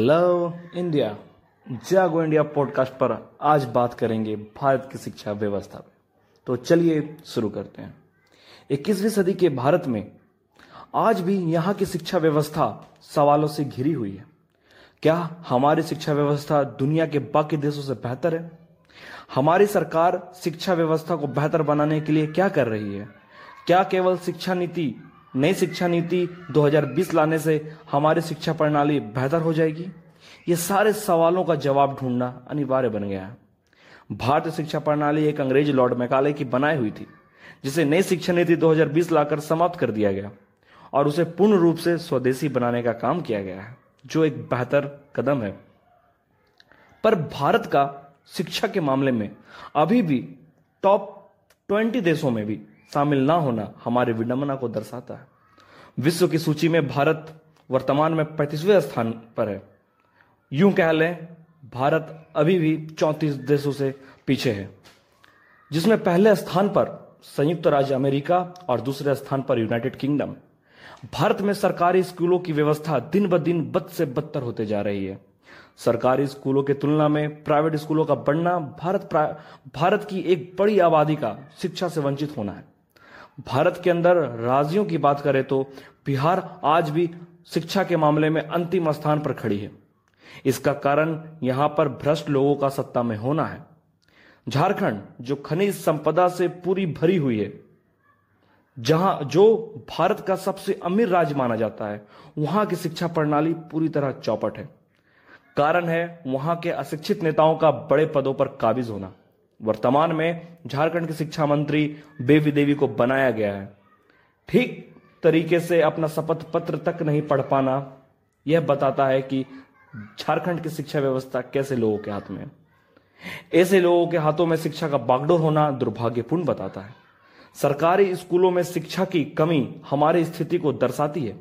Hello India जागो India podcast पर आज बात करेंगे भारत की शिक्षा व्यवस्था पर तो चलिए शुरू करते हैं। 21वीं सदी के भारत में आज भी यहाँ की शिक्षा व्यवस्था सवालों से घिरी हुई है। क्या हमारी शिक्षा व्यवस्था दुनिया के बाकी देशों से बेहतर है? हमारी सरकार शिक्षा व्यवस्था को बेहतर बनाने के लिए क्या कर रही है? क्या केवल शिक्षा नीति, नई शिक्षा नीति 2020 लाने से हमारी शिक्षा प्रणाली बेहतर हो जाएगी? ये सारे सवालों का जवाब ढूंढना अनिवार्य बन गया है। भारतीय शिक्षा प्रणाली एक अंग्रेज़ लॉर्ड मैकाले की बनाई हुई थी, जिसे नई शिक्षा नीति 2020 लाकर समाप्त कर दिया गया और उसे पूर्ण रूप से स्वदेशी बनाने का काम किया गया है, जो एक बेहतर कदम है। पर भारत का शिक्षा के मामले में अभी भी टॉप ट्वेंटी देशों में भी शामिल ना होना हमारी विडंबना को दर्शाता है। विश्व की सूची में भारत वर्तमान में पैंतीसवें स्थान पर है। यूँ कह लें, भारत अभी भी चौंतीस देशों से पीछे है, जिसमें पहले स्थान पर संयुक्त राज्य अमेरिका और दूसरे स्थान पर यूनाइटेड किंगडम। भारत में सरकारी स्कूलों की व्यवस्था दिन ब दिन बद से बदतर होते जा रही है। सरकारी स्कूलों की तुलना में प्राइवेट स्कूलों का बढ़ना भारत भारत की एक बड़ी आबादी का शिक्षा से वंचित होना है। भारत के अंदर राज्यों की बात करें तो बिहार आज भी शिक्षा के मामले में अंतिम स्थान पर खड़ी है। इसका कारण यहाँ पर भ्रष्ट लोगों का सत्ता में होना है। झारखंड, जो खनिज संपदा से पूरी भरी हुई है, जहाँ, जो भारत का सबसे अमीर राज्य माना जाता है, वहाँ की शिक्षा प्रणाली पूरी तरह चौपट है। कारण है वहाँ के अशिक्षित नेताओं का बड़े पदों पर काबिज होना। वर्तमान में झारखंड के शिक्षा मंत्री बेबी देवी को बनाया गया है। ठीक तरीके से अपना शपथ पत्र तक नहीं पढ़ पाना, यह बताता है कि झारखंड की शिक्षा व्यवस्था कैसे लोगों के हाथ में ऐसे लोगों के हाथों में शिक्षा का बागडोर होना दुर्भाग्यपूर्ण बताता है। सरकारी स्कूलों में शिक्षा की कमी हमारी स्थिति को दर्शाती है।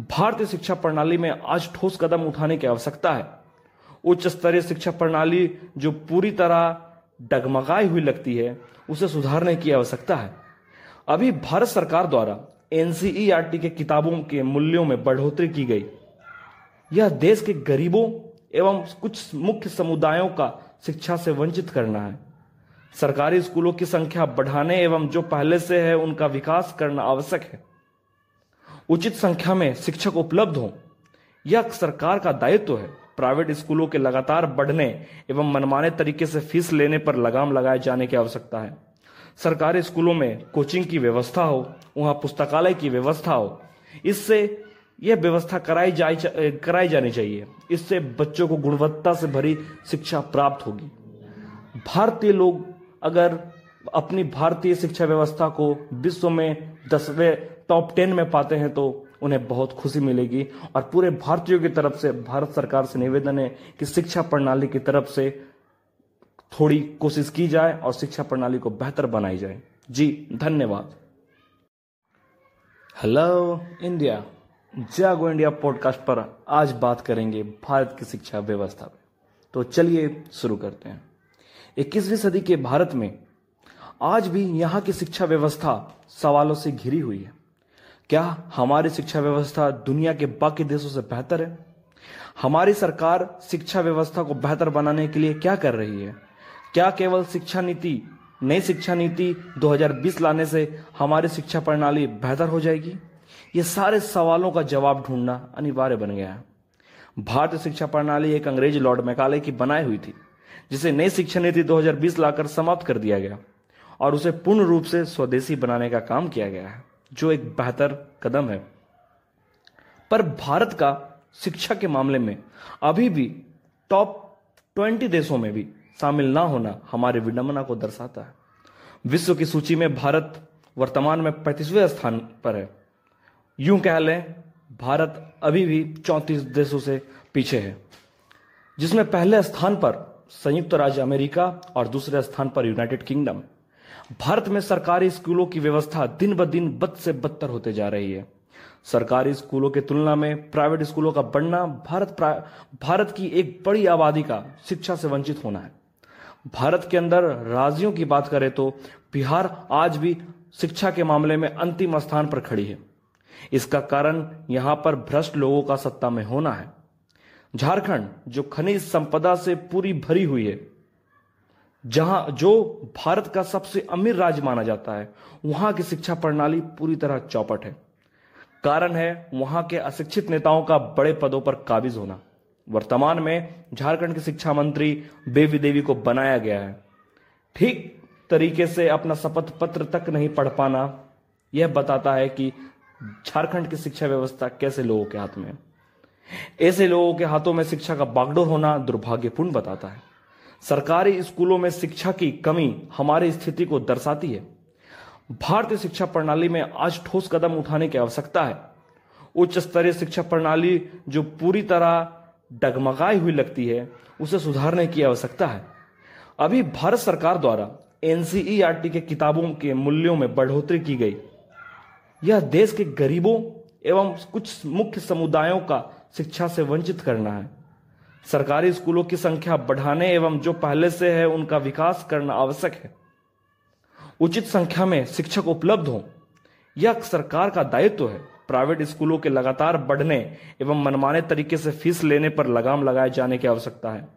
भारतीय शिक्षा प्रणाली में आज ठोस कदम उठाने की आवश्यकता है। उच्च स्तरीय शिक्षा प्रणाली जो पूरी तरह डगमगाई हुई लगती है, उसे सुधारने की आवश्यकता है। अभी भारत सरकार द्वारा एनसीईआरटी के किताबों के मूल्यों में बढ़ोतरी की गई। यह देश के गरीबों एवं कुछ मुख्य समुदायों का शिक्षा से वंचित करना है। सरकारी स्कूलों की संख्या बढ़ाने एवं जो पहले से है, उनका विकास करना आवश्यक है। उचित संख्या में शिक्षक उपलब्ध हो, यह सरकार का दायित्व है। प्राइवेट स्कूलों के लगातार बढ़ने एवं मनमाने तरीके से फ़ीस लेने पर लगाम लगाए जाने की आवश्यकता है। सरकारी स्कूलों में कोचिंग की व्यवस्था हो, वहाँ पुस्तकालय की व्यवस्था हो, इससे यह व्यवस्था कराई जाए कराई जानी चाहिए। इससे बच्चों को गुणवत्ता से भरी शिक्षा प्राप्त होगी। भारतीय लोग अगर अपनी भारतीय शिक्षा व्यवस्था को विश्व में दसवें टॉप टेन में पाते हैं तो उन्हें बहुत खुशी मिलेगी और पूरे भारतीयों की तरफ़ से, भारत सरकार से निवेदन है कि शिक्षा प्रणाली की तरफ़ से थोड़ी कोशिश की जाए और शिक्षा प्रणाली को बेहतर बनाई जाए। जी, धन्यवाद। हेलो इंडिया जागो इंडिया पॉडकास्ट पर आज बात करेंगे भारत की शिक्षा व्यवस्था पे। तो चलिए शुरू करते हैं। 21वीं सदी के भारत में आज भी यहाँ की शिक्षा व्यवस्था सवालों से घिरी हुई है। क्या हमारी शिक्षा व्यवस्था दुनिया के बाकी देशों से बेहतर है? हमारी सरकार शिक्षा व्यवस्था को बेहतर बनाने के लिए क्या कर रही है? क्या केवल शिक्षा नीति, नई शिक्षा नीति 2020 लाने से हमारी शिक्षा प्रणाली बेहतर हो जाएगी? ये सारे सवालों का जवाब ढूंढना अनिवार्य बन गया है। भारतीय शिक्षा प्रणाली एक अंग्रेज़ लॉर्ड मैकाले की बनाई हुई थी, जिसे नई शिक्षा नीति 2020 लाकर समाप्त कर दिया गया और उसे पूर्ण रूप से स्वदेशी बनाने का काम किया गया है, जो एक बेहतर कदम है। पर भारत का शिक्षा के मामले में अभी भी टॉप ट्वेंटी देशों में भी शामिल ना होना हमारी विडंबना को दर्शाता है। विश्व की सूची में भारत वर्तमान में पैंतीसवें स्थान पर है। यूँ कह लें, भारत अभी भी चौंतीस देशों से पीछे है, जिसमें पहले स्थान पर संयुक्त राज्य अमेरिका और दूसरे स्थान पर यूनाइटेड किंगडम। भारत में सरकारी स्कूलों की व्यवस्था दिन ब दिन बद से बदतर होते जा रही है। सरकारी स्कूलों की तुलना में प्राइवेट स्कूलों का बढ़ना भारत भारत की एक बड़ी आबादी का शिक्षा से वंचित होना है। भारत के अंदर राज्यों की बात करें तो बिहार आज भी शिक्षा के मामले में अंतिम स्थान पर खड़ी है। इसका कारण यहाँ पर भ्रष्ट लोगों का सत्ता में होना है। झारखंड, जो खनिज संपदा से पूरी भरी हुई है, जहाँ, जो भारत का सबसे अमीर राज्य माना जाता है, वहाँ की शिक्षा प्रणाली पूरी तरह चौपट है। कारण है वहाँ के अशिक्षित नेताओं का बड़े पदों पर काबिज होना। वर्तमान में झारखंड के शिक्षा मंत्री बेबी देवी को बनाया गया है। ठीक तरीके से अपना शपथ पत्र तक नहीं पढ़ पाना, यह बताता है कि झारखंड की शिक्षा व्यवस्था कैसे लोगों के हाथ में ऐसे लोगों के हाथों में शिक्षा का बागडोर होना दुर्भाग्यपूर्ण बताता है। सरकारी स्कूलों में शिक्षा की कमी हमारी स्थिति को दर्शाती है। भारतीय शिक्षा प्रणाली में आज ठोस कदम उठाने की आवश्यकता है। उच्च स्तरीय शिक्षा प्रणाली जो पूरी तरह डगमगाई हुई लगती है, उसे सुधारने की आवश्यकता है। अभी भारत सरकार द्वारा एनसीईआरटी के किताबों के मूल्यों में बढ़ोतरी की गई। यह देश के गरीबों एवं कुछ मुख्य समुदायों का शिक्षा से वंचित करना है। सरकारी स्कूलों की संख्या बढ़ाने एवं जो पहले से है, उनका विकास करना आवश्यक है। उचित संख्या में शिक्षक उपलब्ध हो, यह सरकार का दायित्व है। प्राइवेट स्कूलों के लगातार बढ़ने एवं मनमाने तरीके से फ़ीस लेने पर लगाम लगाए जाने की आवश्यकता है।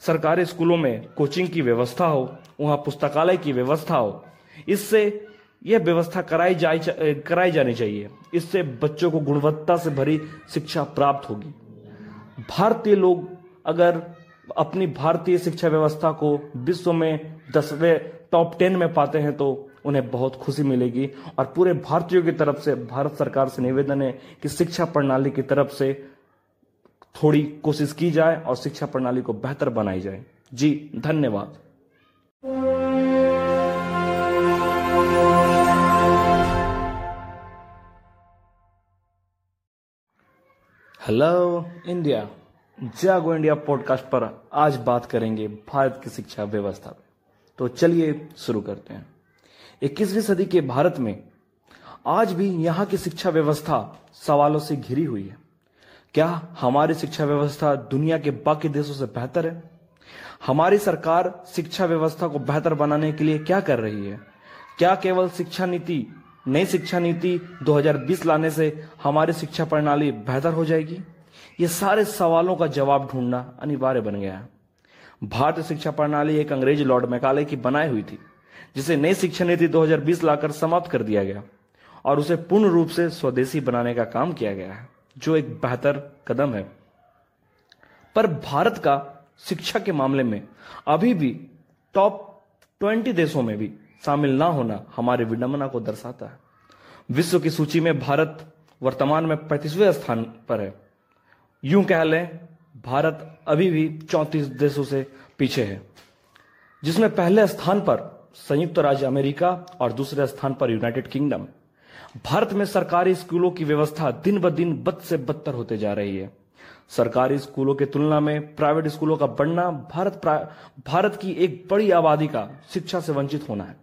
सरकारी स्कूलों में कोचिंग की व्यवस्था हो, वहाँ पुस्तकालय की व्यवस्था हो, इससे यह व्यवस्था कराई जाए कराई जानी चाहिए। इससे बच्चों को गुणवत्ता से भरी शिक्षा प्राप्त होगी। भारतीय लोग अगर अपनी भारतीय शिक्षा व्यवस्था को विश्व में दसवें टॉप टेन में पाते हैं तो उन्हें बहुत खुशी मिलेगी और पूरे भारतीयों की तरफ़ से, भारत सरकार से निवेदन है कि शिक्षा प्रणाली की तरफ़ से थोड़ी कोशिश की जाए और शिक्षा प्रणाली को बेहतर बनाई जाए। जी, धन्यवाद। हेलो इंडिया जागो इंडिया पॉडकास्ट पर आज बात करेंगे भारत की शिक्षा व्यवस्था तो चलिए शुरू करते हैं। 21वीं सदी के भारत में आज भी यहाँ की शिक्षा व्यवस्था सवालों से घिरी हुई है। क्या हमारी शिक्षा व्यवस्था दुनिया के बाकी देशों से बेहतर है? हमारी सरकार शिक्षा व्यवस्था को बेहतर बनाने के लिए क्या कर रही है? क्या केवल शिक्षा नीति नई शिक्षा नीति 2020 लाने से हमारी शिक्षा प्रणाली बेहतर हो जाएगी। ये सारे सवालों का जवाब ढूंढना अनिवार्य बन गया है। भारतीय शिक्षा प्रणाली एक अंग्रेज़ लॉर्ड मैकाले की बनाई हुई थी, जिसे नई शिक्षा नीति 2020 लाकर समाप्त कर दिया गया और उसे पूर्ण रूप से स्वदेशी बनाने का काम किया गया है, जो एक बेहतर कदम है। पर भारत का शिक्षा के मामले में अभी भी टॉप ट्वेंटी देशों में भी शामिल ना होना हमारी विडंबना को दर्शाता है। विश्व की सूची में भारत वर्तमान में पैंतीसवें स्थान पर है। यूँ कह लें, भारत अभी भी चौंतीस देशों से पीछे है, जिसमें पहले स्थान पर संयुक्त राज्य अमेरिका और दूसरे स्थान पर यूनाइटेड किंगडम। भारत में सरकारी स्कूलों की व्यवस्था दिन ब दिन बद से बदतर होते जा रही है। सरकारी स्कूलों की तुलना में प्राइवेट स्कूलों का बढ़ना भारत भारत की एक बड़ी आबादी का शिक्षा से वंचित होना है।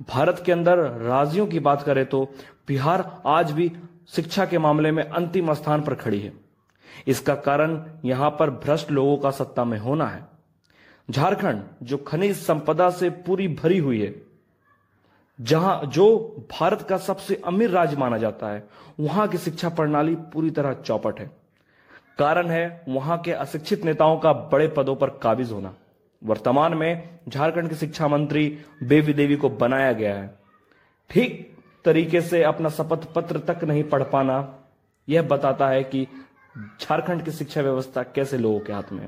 भारत के अंदर राज्यों की बात करें तो बिहार आज भी शिक्षा के मामले में अंतिम स्थान पर खड़ी है। इसका कारण यहाँ पर भ्रष्ट लोगों का सत्ता में होना है। झारखंड, जो खनिज संपदा से पूरी भरी हुई है, जहाँ, जो भारत का सबसे अमीर राज्य माना जाता है, वहाँ की शिक्षा प्रणाली पूरी तरह चौपट है। कारण है वहाँ के अशिक्षित नेताओं का बड़े पदों पर काबिज होना। वर्तमान में झारखंड के शिक्षा मंत्री बेबी देवी को बनाया गया है। ठीक तरीके से अपना शपथ पत्र तक नहीं पढ़ पाना, यह बताता है कि झारखंड की शिक्षा व्यवस्था कैसे लोगों के हाथ में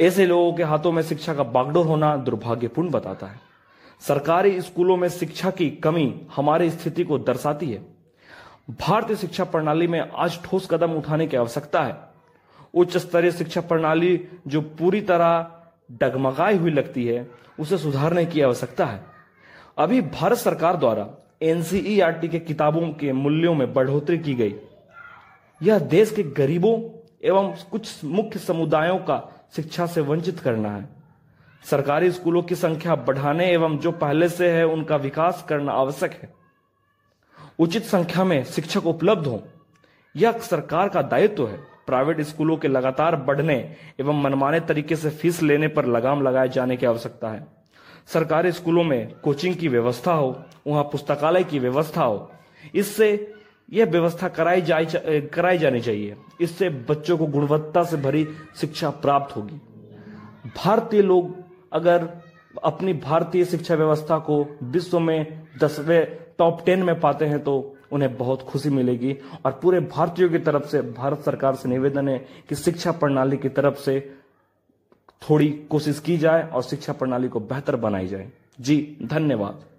ऐसे लोगों के हाथों में शिक्षा का बागडोर होना दुर्भाग्यपूर्ण बताता है। सरकारी स्कूलों में शिक्षा की कमी हमारी स्थिति को दर्शाती है। भारतीय शिक्षा प्रणाली में आज ठोस कदम उठाने की आवश्यकता है। उच्च स्तरीय शिक्षा प्रणाली जो पूरी तरह डगमगाई हुई लगती है, उसे सुधारने की आवश्यकता है। अभी भारत सरकार द्वारा एनसीईआरटी के किताबों के मूल्यों में बढ़ोतरी की गई। यह देश के गरीबों एवं कुछ मुख्य समुदायों का शिक्षा से वंचित करना है। सरकारी स्कूलों की संख्या बढ़ाने एवं जो पहले से है, उनका विकास करना आवश्यक है। उचित संख्या में शिक्षक उपलब्ध हो, यह सरकार का दायित्व है। प्राइवेट स्कूलों के लगातार बढ़ने एवं मनमाने तरीके से फ़ीस लेने पर लगाम लगाए जाने की आवश्यकता है। सरकारी स्कूलों में कोचिंग की व्यवस्था हो, वहाँ पुस्तकालय की व्यवस्था हो, इससे यह व्यवस्था कराई जाए कराई जानी चाहिए। इससे बच्चों को गुणवत्ता से भरी शिक्षा प्राप्त होगी। भारतीय लोग अगर अपनी भारतीय शिक्षा व्यवस्था को विश्व में दसवें टॉप टेन में पाते हैं तो उन्हें बहुत खुशी मिलेगी। और पूरे भारतीयों की तरफ़ से, भारत सरकार से निवेदन है कि शिक्षा प्रणाली की तरफ़ से थोड़ी कोशिश की जाए और शिक्षा प्रणाली को बेहतर बनाई जाए। जी, धन्यवाद।